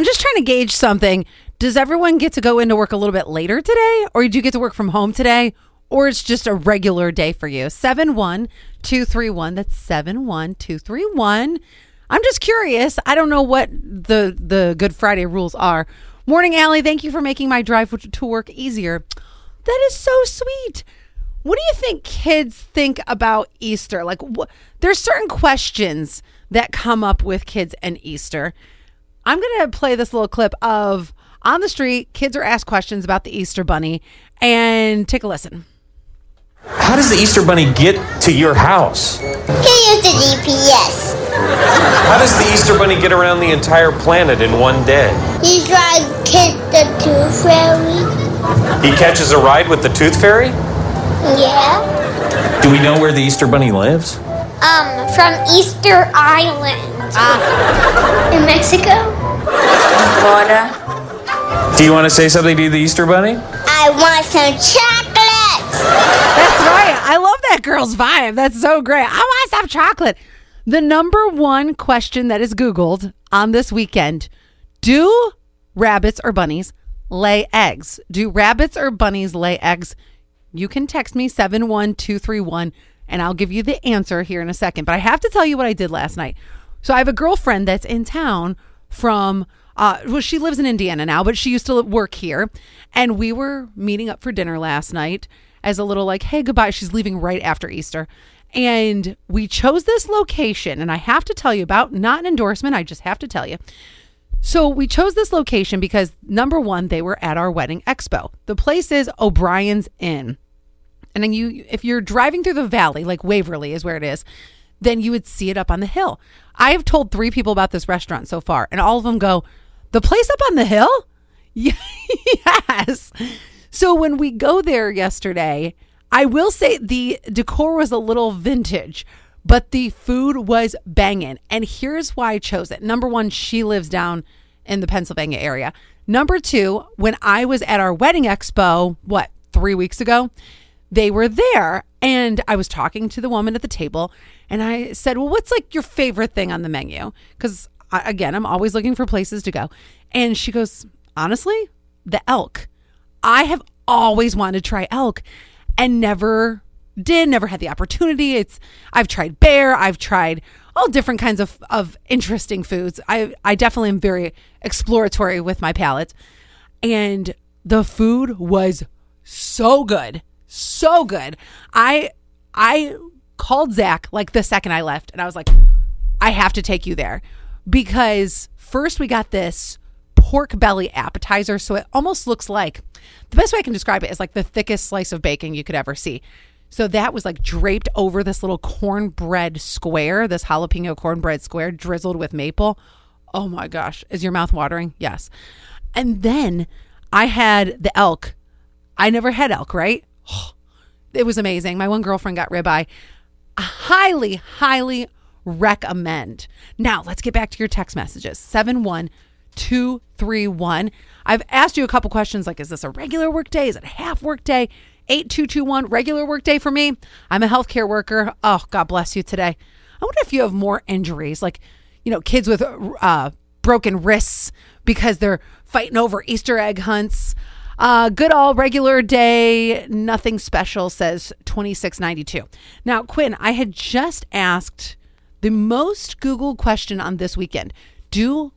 I'm just trying to gauge something. Does everyone get to go into work a little bit later today, or do you get to work from home today, or it's just a regular day for you? 71231. That's 71231. I'm just curious. I don't know what the the Good Friday rules are. Morning, Allie. Thank you for making my drive to work easier. That is so sweet. What do you think kids think about Easter? Like, wh- there's certain questions that come up with kids and Easter. I'm going to play this little clip of on the street, kids are asked questions about the Easter Bunny, and take a listen. How does the Easter Bunny get to your house? He used the GPS. How does the Easter Bunny get around the entire planet in one day? He tried to kiss the tooth fairy. He catches a ride with the Tooth Fairy? Yeah. Do we know where the Easter Bunny lives? Um, from Easter Island. Ah. In Mexico? Florida. Do you want to say something to the Easter Bunny? I want some chocolate. That's right. I love that girl's vibe. That's so great. I want some chocolate. The number one question that is Googled on this weekend Do rabbits or bunnies lay eggs? Do rabbits or bunnies lay eggs? You can text me 71231 and I'll give you the answer here in a second. But I have to tell you what I did last night. So I have a girlfriend that's in town from uh, well, she lives in Indiana now, but she used to work here. And we were meeting up for dinner last night as a little like, hey, goodbye. She's leaving right after Easter. And we chose this location. And I have to tell you about, not an endorsement, I just have to tell you. So we chose this location because number one, they were at our wedding expo. The place is O'Brien's Inn. And then you, if you're driving through the valley, like Waverly is where it is, then you would see it up on the hill. I have told three people about this restaurant so far, and all of them go, the place up on the hill? yes. So when we go there yesterday, I will say the decor was a little vintage, but the food was banging. And here's why I chose it. Number one, she lives down in the Pennsylvania area. Number two, when I was at our wedding expo, what, three weeks ago, they were there. And I was talking to the woman at the table and I said, Well, what's like your favorite thing on the menu? Because again, I'm always looking for places to go. And she goes, Honestly, the elk. I have always wanted to try elk and never did, never had the opportunity. It's I've tried bear, I've tried all different kinds of, of interesting foods. I I definitely am very exploratory with my palate. And the food was so good. So good. I I called Zach like the second I left and I was like, I have to take you there because first we got this pork belly appetizer. So it almost looks like the best way I can describe it is like the thickest slice of bacon you could ever see. So that was like draped over this little cornbread square, this jalapeno cornbread square drizzled with maple. Oh my gosh. Is your mouth watering? Yes. And then I had the elk. I never had elk, right? It was amazing. My one girlfriend got ribeye. I highly, highly recommend. Now, let's get back to your text messages. 71231. I've asked you a couple questions like, is this a regular work day? Is it a half work day? 8221, regular work day for me. I'm a healthcare worker. Oh, God bless you today. I wonder if you have more injuries, like, you know, kids with uh, broken wrists because they're fighting over Easter egg hunts. Uh, good all regular day, nothing special, says 2692. Now, Quinn, I had just asked the most Google question on this weekend Do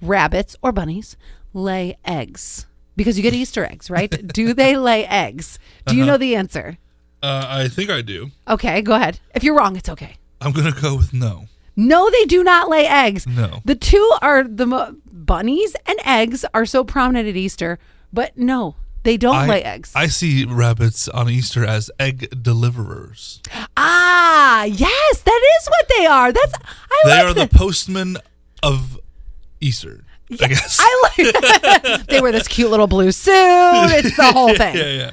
rabbits or bunnies lay eggs? Because you get Easter eggs, right? do they lay eggs? Do you Uh-huh. know the answer? Uh, I think I do. Okay, go ahead. If you're wrong, it's okay. I'm gonna go with no. No, they do not lay eggs. No. The two are the mo- bunnies and eggs are so prominent at Easter, but no, they don't I, lay eggs. I see rabbits on Easter as egg deliverers. ah, yes, that is what they are. That's I they like are the that. postman of Easter. I guess. I like they wear this cute little blue suit. It's the whole thing. yeah, yeah.